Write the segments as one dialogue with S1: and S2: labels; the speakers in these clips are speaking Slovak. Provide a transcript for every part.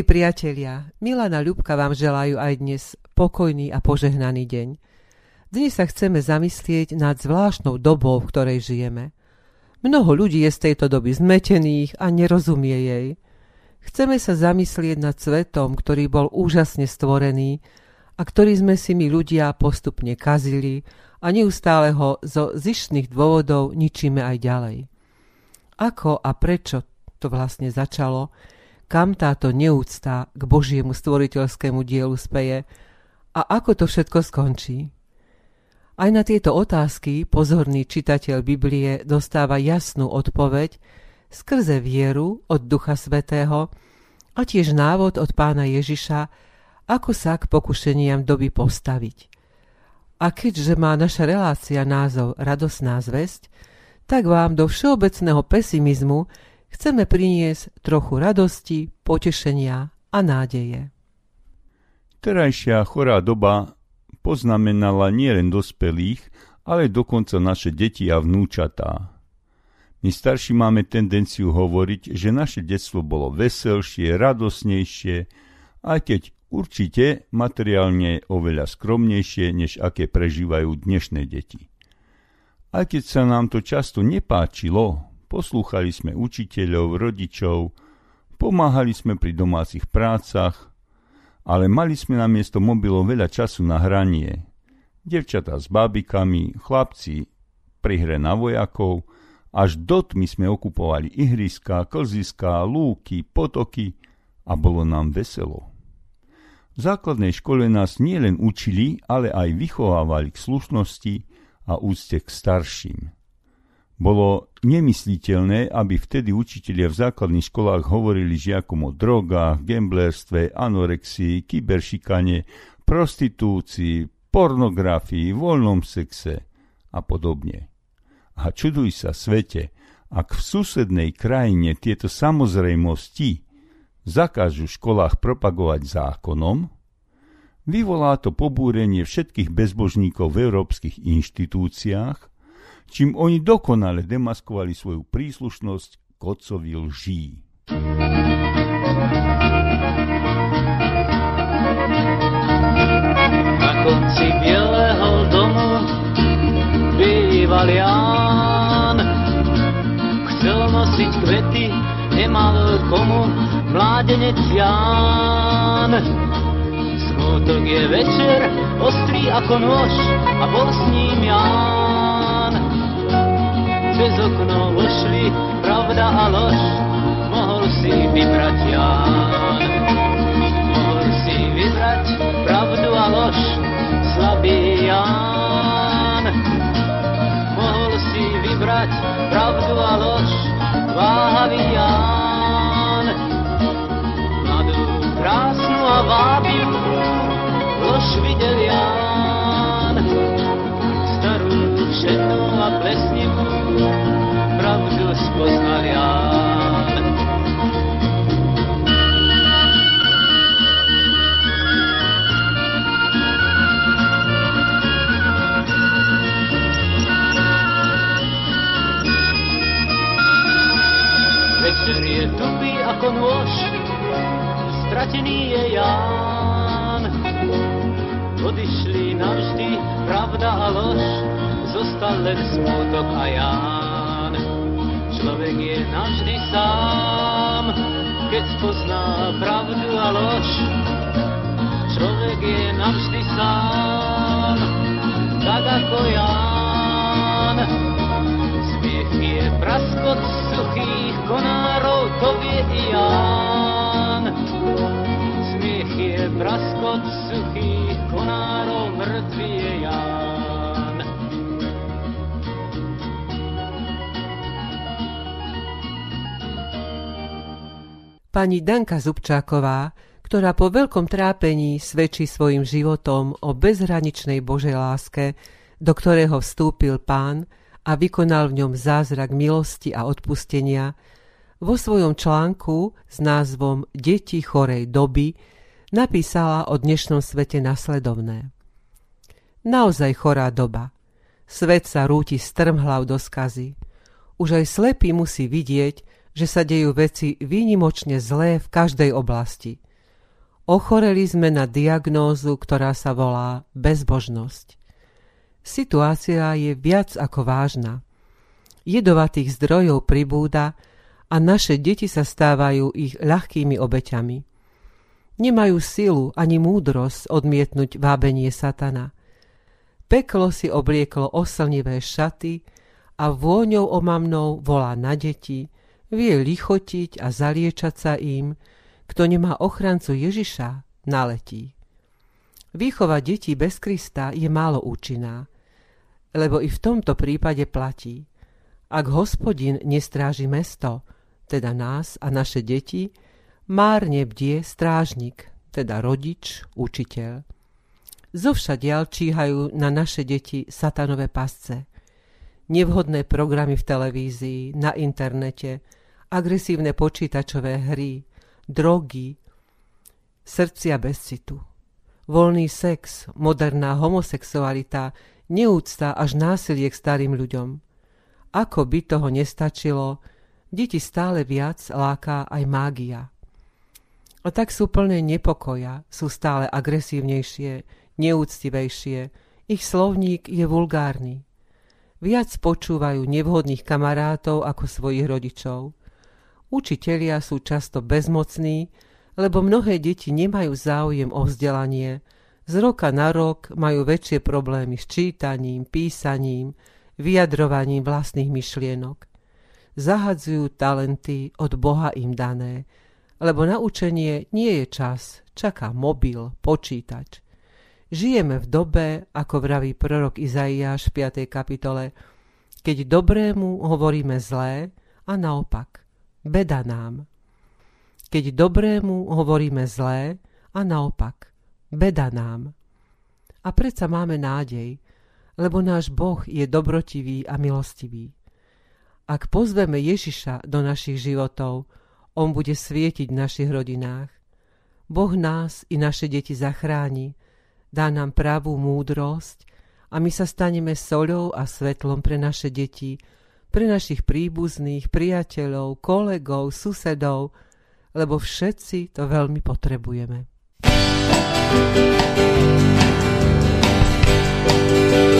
S1: Milí priatelia, Milana Ľubka vám želajú aj dnes pokojný a požehnaný deň. Dnes sa chceme zamyslieť nad zvláštnou dobou, v ktorej žijeme. Mnoho ľudí je z tejto doby zmetených a nerozumie jej. Chceme sa zamyslieť nad svetom, ktorý bol úžasne stvorený a ktorý sme si my ľudia postupne kazili a neustále ho zo zištných dôvodov ničíme aj ďalej. Ako a prečo to vlastne začalo, kam táto neúcta k Božiemu stvoriteľskému dielu speje a ako to všetko skončí. Aj na tieto otázky pozorný čitateľ Biblie dostáva jasnú odpoveď skrze vieru od Ducha Svetého a tiež návod od pána Ježiša, ako sa k pokušeniam doby postaviť. A keďže má naša relácia názov Radosná zväzť, tak vám do všeobecného pesimizmu chceme priniesť trochu radosti, potešenia a nádeje.
S2: Terajšia chorá doba poznamenala nielen dospelých, ale dokonca naše deti a vnúčatá. My starší máme tendenciu hovoriť, že naše detstvo bolo veselšie, radosnejšie, aj keď určite materiálne oveľa skromnejšie, než aké prežívajú dnešné deti. Aj keď sa nám to často nepáčilo, poslúchali sme učiteľov, rodičov, pomáhali sme pri domácich prácach, ale mali sme na miesto mobilov veľa času na hranie. Devčatá s bábikami, chlapci pri hre na vojakov, až do tmy sme okupovali ihriska, klziska, lúky, potoky a bolo nám veselo. V základnej škole nás nielen učili, ale aj vychovávali k slušnosti a úcte k starším. Bolo nemysliteľné, aby vtedy učitelia v základných školách hovorili žiakom o drogách, gamblerstve, anorexii, kyberšikane, prostitúcii, pornografii, voľnom sexe a podobne. A čuduj sa svete, ak v susednej krajine tieto samozrejmosti zakážu v školách propagovať zákonom, vyvolá to pobúrenie všetkých bezbožníkov v európskych inštitúciách čím oni dokonale demaskovali svoju príslušnosť k otcovi lží.
S3: Na konci bieleho domu býval Ján. Chcel nosiť kvety, nemal komu mládenec Ján. Smutok je večer, ostrý ako nôž a bol s ním Ján cez okno vošli pravda a lož, mohol si vybrať Ján. Mohol si vybrať pravdu a lož, slabý Ján. Mohol si vybrať pravdu a lož, váhavý Ján. Mladú, krásnu a vábivú lož videl Ján. Starú, všetnú a plesnivú pravdu spoznal Ján. Večer je tupý ako nôž, stratený je Ján. Odišli navždy pravda a lož, zostal len smutok a Ján. Človek je navždy sám, keď spozná pravdu a lož. Človek je navždy sám, tak ako Ján. Smiech je praskot suchých konárov, to vie i Ján. Smiech je praskot suchých konárov, mŕtvy je Ján.
S1: Pani Danka Zubčáková, ktorá po veľkom trápení svedčí svojim životom o bezhraničnej Božej láske, do ktorého vstúpil pán a vykonal v ňom zázrak milosti a odpustenia, vo svojom článku s názvom Deti chorej doby napísala o dnešnom svete nasledovné. Naozaj chorá doba. Svet sa rúti strmhlav do skazy. Už aj slepý musí vidieť, že sa dejú veci výnimočne zlé v každej oblasti. Ochoreli sme na diagnózu, ktorá sa volá bezbožnosť. Situácia je viac ako vážna. Jedovatých zdrojov pribúda a naše deti sa stávajú ich ľahkými obeťami. Nemajú silu ani múdrosť odmietnúť vábenie satana. Peklo si oblieklo oslnivé šaty a vôňou omamnou volá na deti, vie lichotiť a zaliečať sa im, kto nemá ochrancu Ježiša, naletí. Výchova detí bez Krista je málo účinná, lebo i v tomto prípade platí. Ak hospodin nestráži mesto, teda nás a naše deti, márne bdie strážnik, teda rodič, učiteľ. Zovšadiaľ číhajú na naše deti satanové pasce. Nevhodné programy v televízii, na internete, agresívne počítačové hry, drogy, srdcia bez citu. Voľný sex, moderná homosexualita, neúcta až násilie k starým ľuďom. Ako by toho nestačilo, deti stále viac láka aj mágia. A tak sú plné nepokoja, sú stále agresívnejšie, neúctivejšie, ich slovník je vulgárny. Viac počúvajú nevhodných kamarátov ako svojich rodičov. Učitelia sú často bezmocní, lebo mnohé deti nemajú záujem o vzdelanie. Z roka na rok majú väčšie problémy s čítaním, písaním, vyjadrovaním vlastných myšlienok. Zahadzujú talenty od Boha im dané, lebo na učenie nie je čas, čaká mobil, počítač. Žijeme v dobe, ako vraví prorok Izaiáš v 5. kapitole, keď dobrému hovoríme zlé a naopak beda nám. Keď dobrému hovoríme zlé a naopak, beda nám. A predsa máme nádej, lebo náš Boh je dobrotivý a milostivý. Ak pozveme Ježiša do našich životov, On bude svietiť v našich rodinách. Boh nás i naše deti zachráni, dá nám pravú múdrosť a my sa staneme soľou a svetlom pre naše deti, pre našich príbuzných, priateľov, kolegov, susedov, lebo všetci to veľmi potrebujeme. thank you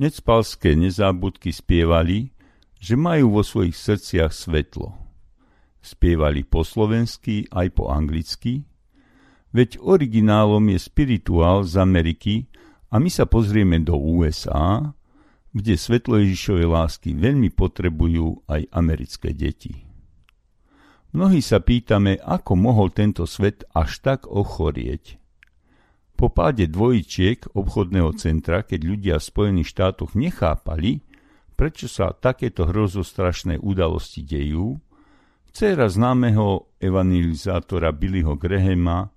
S2: necpalské nezábudky spievali, že majú vo svojich srdciach svetlo. Spievali po slovensky aj po anglicky, veď originálom je spirituál z Ameriky a my sa pozrieme do USA, kde svetlo Ježišovej lásky veľmi potrebujú aj americké deti. Mnohí sa pýtame, ako mohol tento svet až tak ochorieť. Po páde dvojičiek obchodného centra, keď ľudia v Spojených štátoch nechápali, prečo sa takéto hrozostrašné udalosti dejú, dcera známeho evangelizátora Billyho Grahama,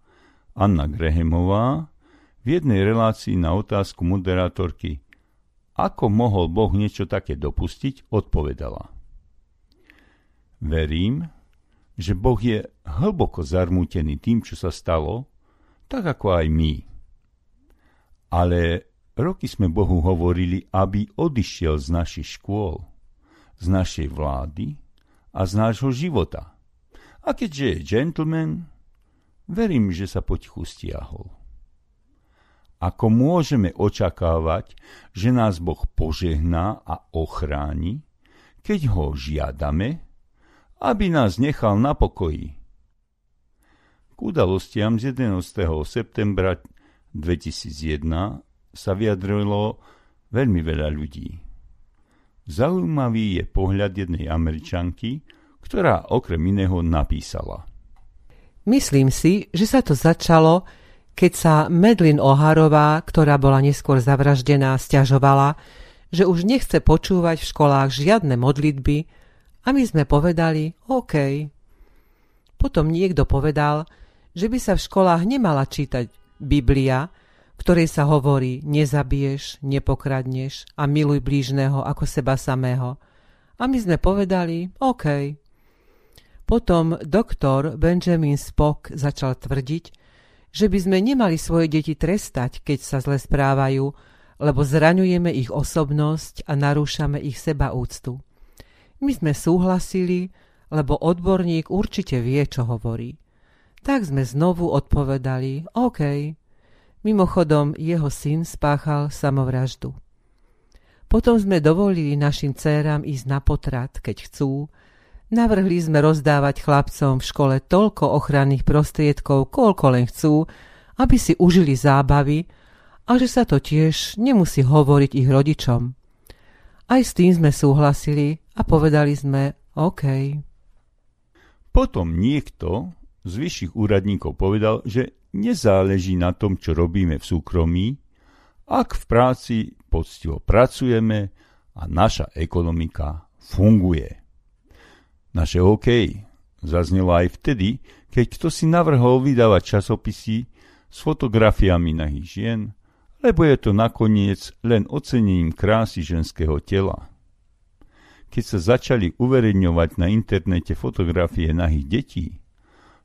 S2: Anna Grahamová, v jednej relácii na otázku moderátorky ako mohol Boh niečo také dopustiť, odpovedala. Verím, že Boh je hlboko zarmútený tým, čo sa stalo, tak ako aj my ale roky sme Bohu hovorili, aby odišiel z našich škôl, z našej vlády a z nášho života. A keďže je gentleman, verím, že sa potichu stiahol. Ako môžeme očakávať, že nás Boh požehná a ochráni, keď ho žiadame, aby nás nechal na pokoji. K udalostiam z 11. septembra 2001 sa vyjadrilo veľmi veľa ľudí. Zaujímavý je pohľad jednej američanky, ktorá okrem iného napísala.
S1: Myslím si, že sa to začalo, keď sa Medlin Oharová, ktorá bola neskôr zavraždená, stiažovala, že už nechce počúvať v školách žiadne modlitby a my sme povedali OK. Potom niekto povedal, že by sa v školách nemala čítať Biblia, v ktorej sa hovorí nezabiješ, nepokradneš a miluj blížneho ako seba samého. A my sme povedali OK. Potom doktor Benjamin Spock začal tvrdiť, že by sme nemali svoje deti trestať, keď sa zle správajú, lebo zraňujeme ich osobnosť a narúšame ich sebaúctu. My sme súhlasili, lebo odborník určite vie, čo hovorí. Tak sme znovu odpovedali, OK. Mimochodom, jeho syn spáchal samovraždu. Potom sme dovolili našim dcéram ísť na potrat, keď chcú. Navrhli sme rozdávať chlapcom v škole toľko ochranných prostriedkov, koľko len chcú, aby si užili zábavy a že sa to tiež nemusí hovoriť ich rodičom. Aj s tým sme súhlasili a povedali sme OK.
S2: Potom niekto z vyšších úradníkov povedal, že nezáleží na tom, čo robíme v súkromí, ak v práci poctivo pracujeme a naša ekonomika funguje. Naše OK zaznelo aj vtedy, keď kto si navrhol vydávať časopisy s fotografiami nahých žien, lebo je to nakoniec len ocenením krásy ženského tela. Keď sa začali uverejňovať na internete fotografie nahých detí,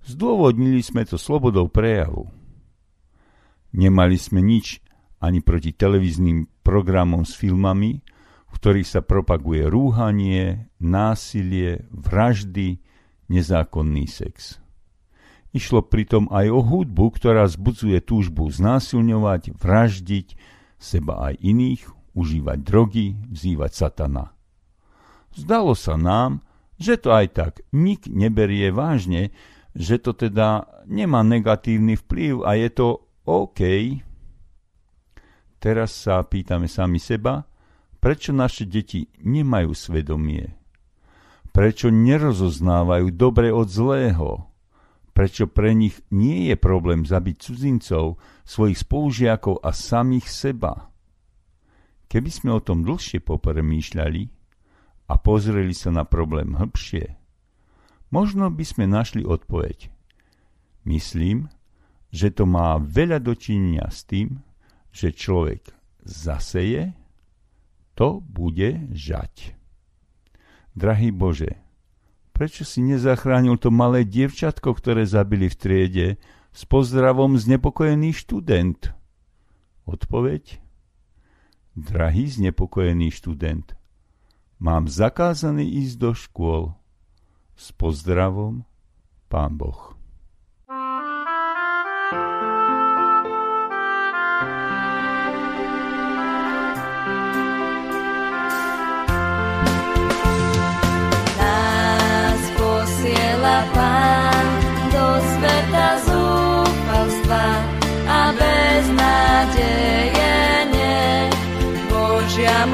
S2: Zdôvodnili sme to slobodou prejavu. Nemali sme nič ani proti televíznym programom s filmami, v ktorých sa propaguje rúhanie, násilie, vraždy, nezákonný sex. Išlo pritom aj o hudbu, ktorá zbudzuje túžbu znásilňovať, vraždiť seba aj iných, užívať drogy, vzývať satana. Zdalo sa nám, že to aj tak nik neberie vážne, že to teda nemá negatívny vplyv a je to OK. Teraz sa pýtame sami seba, prečo naše deti nemajú svedomie? Prečo nerozoznávajú dobre od zlého? Prečo pre nich nie je problém zabiť cudzincov, svojich spolužiakov a samých seba? Keby sme o tom dlhšie popremýšľali a pozreli sa na problém hĺbšie, Možno by sme našli odpoveď. Myslím, že to má veľa dočinenia s tým, že človek zaseje, to bude žať. Drahý Bože, prečo si nezachránil to malé dievčatko, ktoré zabili v triede, s pozdravom znepokojený študent? Odpoveď? Drahý znepokojený študent, mám zakázaný ísť do škôl. S pozdravom, Pán Boh.
S4: Nás posiela Pán do sveta zúfalstva a bez nádeje nie.
S1: Božia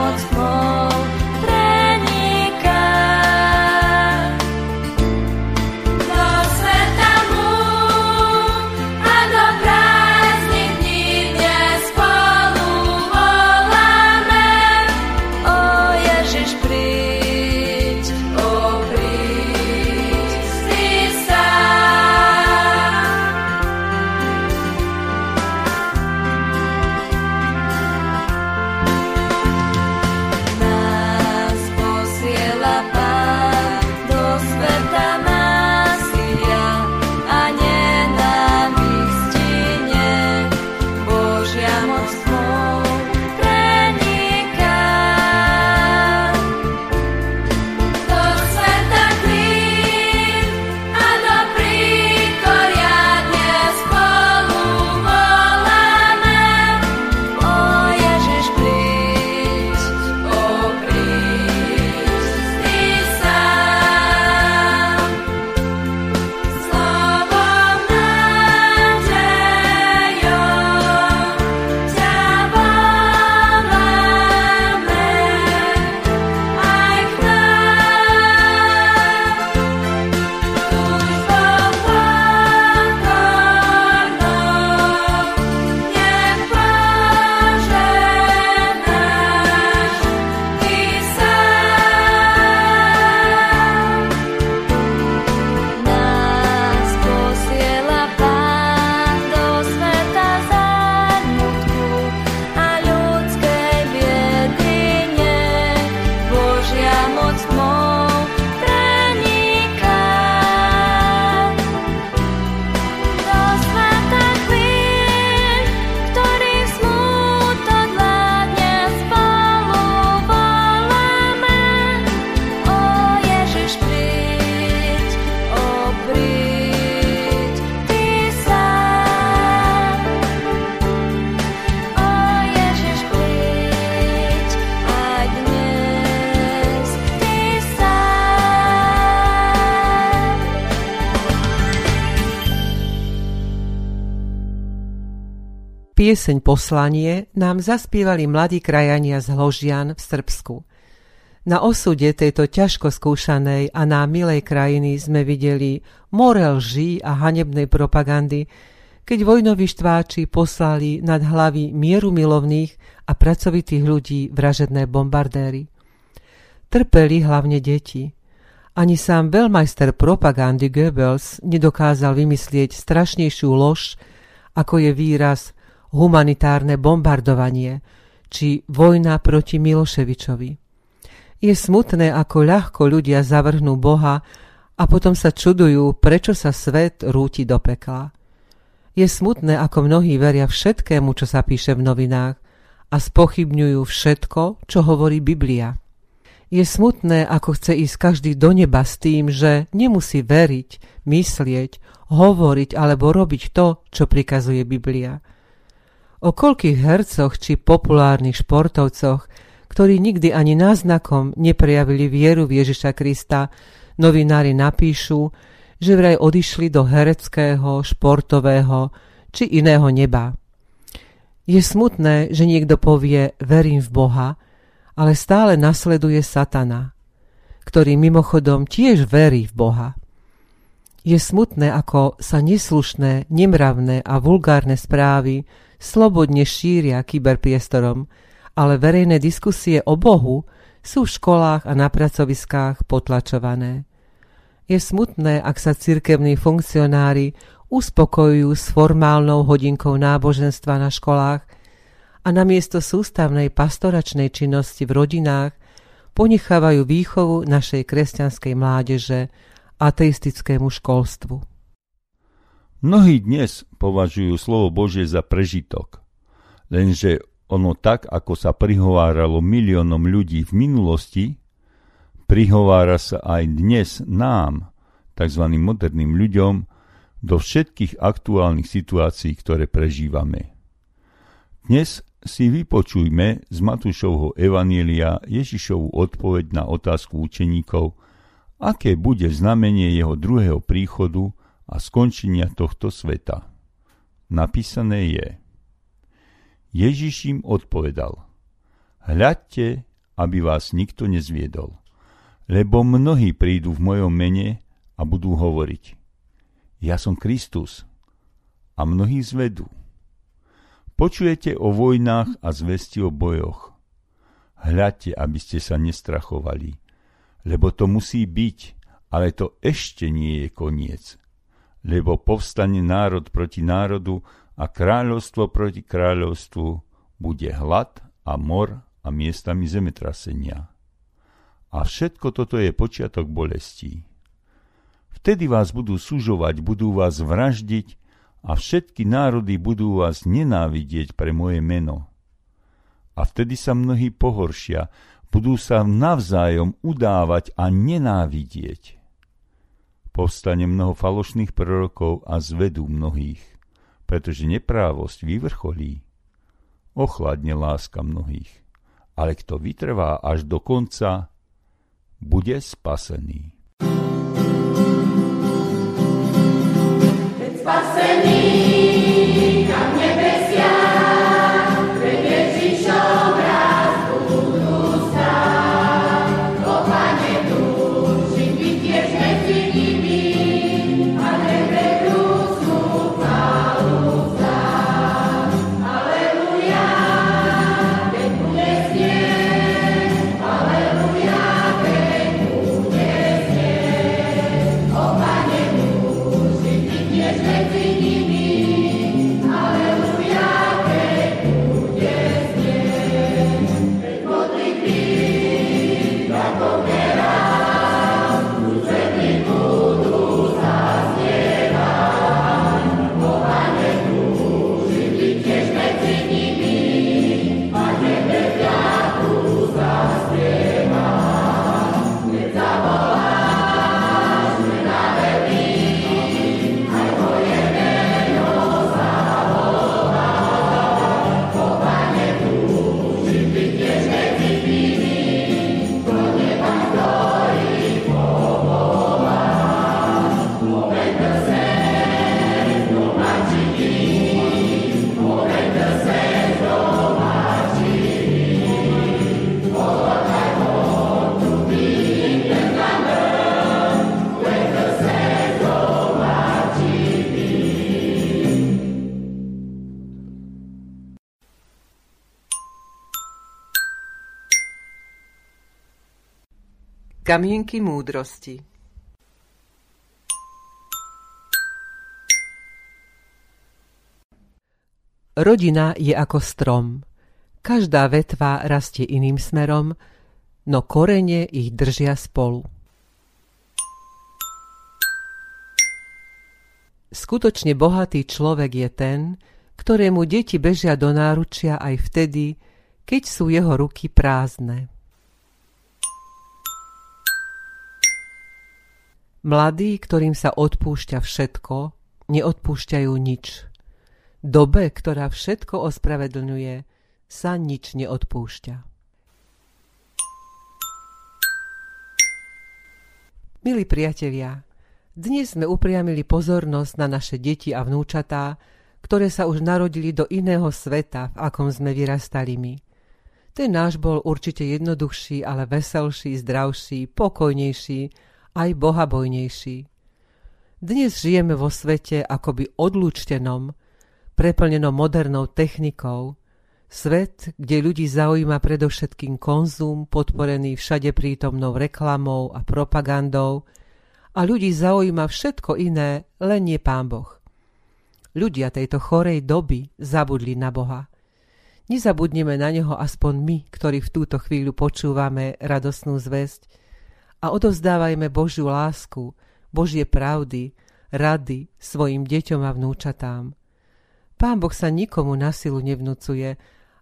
S1: Pieseň Poslanie nám zaspievali mladí krajania z Hložian v Srbsku. Na osude tejto ťažko skúšanej a nám milej krajiny sme videli more lží a hanebnej propagandy, keď vojnoví štváči poslali nad hlavy mieru milovných a pracovitých ľudí vražedné bombardéry. Trpeli hlavne deti. Ani sám veľmajster propagandy Goebbels nedokázal vymyslieť strašnejšiu lož, ako je výraz humanitárne bombardovanie či vojna proti Miloševičovi. Je smutné, ako ľahko ľudia zavrhnú Boha a potom sa čudujú, prečo sa svet rúti do pekla. Je smutné, ako mnohí veria všetkému, čo sa píše v novinách a spochybňujú všetko, čo hovorí Biblia. Je smutné, ako chce ísť každý do neba s tým, že nemusí veriť, myslieť, hovoriť alebo robiť to, čo prikazuje Biblia – O koľkých hercoch či populárnych športovcoch, ktorí nikdy ani náznakom neprejavili vieru v Ježiša Krista, novinári napíšu, že vraj odišli do hereckého, športového či iného neba. Je smutné, že niekto povie verím v Boha, ale stále nasleduje satana, ktorý mimochodom tiež verí v Boha. Je smutné, ako sa neslušné, nemravné a vulgárne správy slobodne šíria kyberpriestorom, ale verejné diskusie o Bohu sú v školách a na pracoviskách potlačované. Je smutné, ak sa cirkevní funkcionári uspokojujú s formálnou hodinkou náboženstva na školách a namiesto sústavnej pastoračnej činnosti v rodinách ponechávajú výchovu našej kresťanskej mládeže ateistickému školstvu.
S2: Mnohí dnes považujú slovo Božie za prežitok. Lenže ono tak, ako sa prihováralo miliónom ľudí v minulosti, prihovára sa aj dnes nám, tzv. moderným ľuďom, do všetkých aktuálnych situácií, ktoré prežívame. Dnes si vypočujme z Matúšovho Evanielia Ježišovu odpoveď na otázku učeníkov, aké bude znamenie jeho druhého príchodu a skončenia tohto sveta. Napísané je Ježiš im odpovedal Hľadte, aby vás nikto nezviedol. Lebo mnohí prídu v mojom mene a budú hovoriť. Ja som Kristus. A mnohí zvedú. Počujete o vojnách a zvesti o bojoch. Hľadte, aby ste sa nestrachovali. Lebo to musí byť, ale to ešte nie je koniec. Lebo povstane národ proti národu a kráľovstvo proti kráľovstvu, bude hlad a mor a miestami zemetrasenia. A všetko toto je počiatok bolestí. Vtedy vás budú sužovať, budú vás vraždiť a všetky národy budú vás nenávidieť pre moje meno. A vtedy sa mnohí pohoršia, budú sa navzájom udávať a nenávidieť. Povstane mnoho falošných prorokov a zvedú mnohých, pretože neprávosť vyvrcholí. Ochladne láska mnohých ale kto vytrvá až do konca, bude spasený.
S1: Kamienky múdrosti Rodina je ako strom. Každá vetva rastie iným smerom, no korene ich držia spolu. Skutočne bohatý človek je ten, ktorému deti bežia do náručia aj vtedy, keď sú jeho ruky prázdne. Mladí, ktorým sa odpúšťa všetko, neodpúšťajú nič. Dobe, ktorá všetko ospravedlňuje, sa nič neodpúšťa. Milí priatelia, dnes sme upriamili pozornosť na naše deti a vnúčatá, ktoré sa už narodili do iného sveta, v akom sme vyrastali my. Ten náš bol určite jednoduchší, ale veselší, zdravší, pokojnejší aj bohabojnejší. Dnes žijeme vo svete akoby odlúčtenom, preplnenom modernou technikou, svet, kde ľudí zaujíma predovšetkým konzum, podporený všade prítomnou reklamou a propagandou, a ľudí zaujíma všetko iné, len nie Pán Boh. Ľudia tejto chorej doby zabudli na Boha. Nezabudneme na Neho aspoň my, ktorí v túto chvíľu počúvame radosnú zväzť, a odovzdávajme Božiu lásku, Božie pravdy, rady svojim deťom a vnúčatám. Pán Boh sa nikomu na silu nevnúcuje,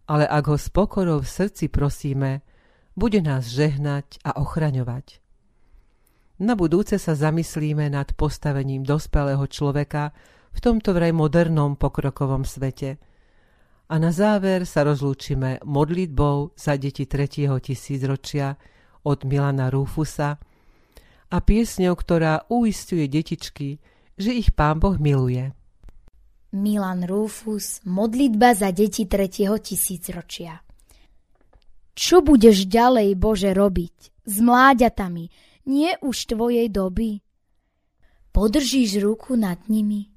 S1: ale ak ho s pokorou v srdci prosíme, bude nás žehnať a ochraňovať. Na budúce sa zamyslíme nad postavením dospelého človeka v tomto vraj modernom pokrokovom svete. A na záver sa rozlúčime modlitbou za deti tretieho tisícročia, od Milana Rufusa a piesňou, ktorá uistuje detičky, že ich pán Boh miluje.
S5: Milan Rufus, modlitba za deti tretieho tisícročia. Čo budeš ďalej, Bože, robiť s mláďatami, nie už tvojej doby? Podržíš ruku nad nimi?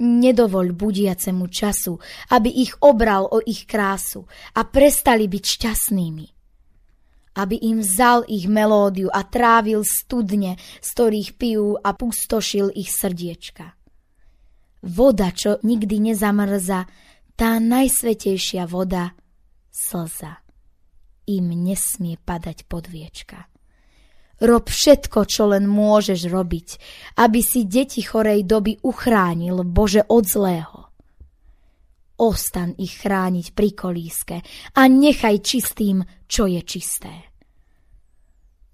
S5: Nedovoľ budiacemu času, aby ich obral o ich krásu a prestali byť šťastnými. Aby im vzal ich melódiu a trávil studne, z ktorých pijú a pustošil ich srdiečka. Voda, čo nikdy nezamrza, tá najsvetejšia voda, slza im nesmie padať podviečka. Rob všetko, čo len môžeš robiť, aby si deti chorej doby uchránil, Bože, od zlého. Ostan ich chrániť pri kolíske a nechaj čistým, čo je čisté.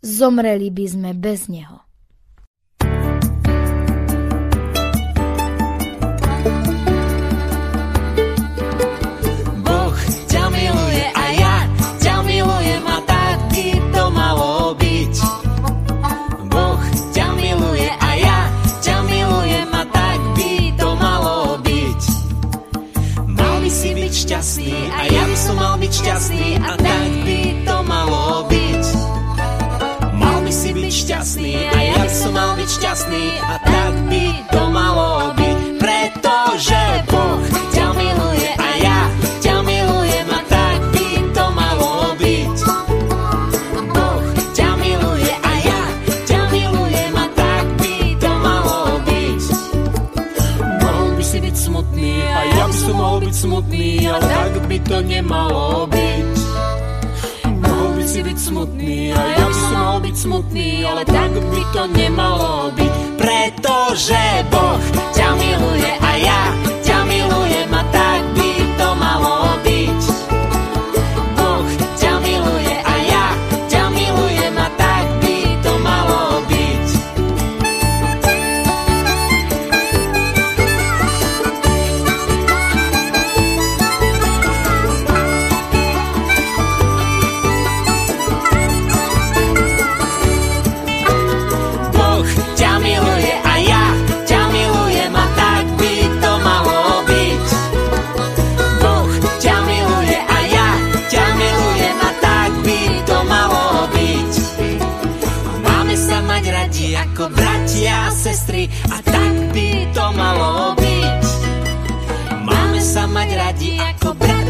S5: Zomreli by sme bez neho.
S6: Byť šťastný a tak by to malo byť. Pretože Boh ťa miluje a ja ťa milujem a tak by to malo byť. Boh ťa miluje a ja ťa milujem a tak by to malo byť. Mohol by si byť smutný a ja by som mohol byť smutný, ale tak by to nemalo byť smutný a ja by som mal byť smutný, ale tak by to nemalo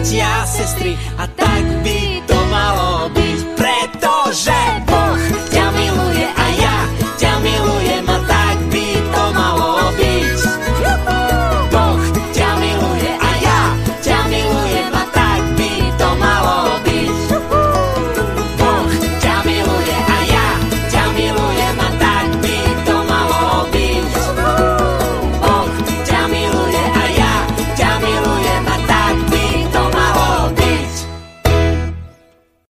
S6: bratia a sestry. A tak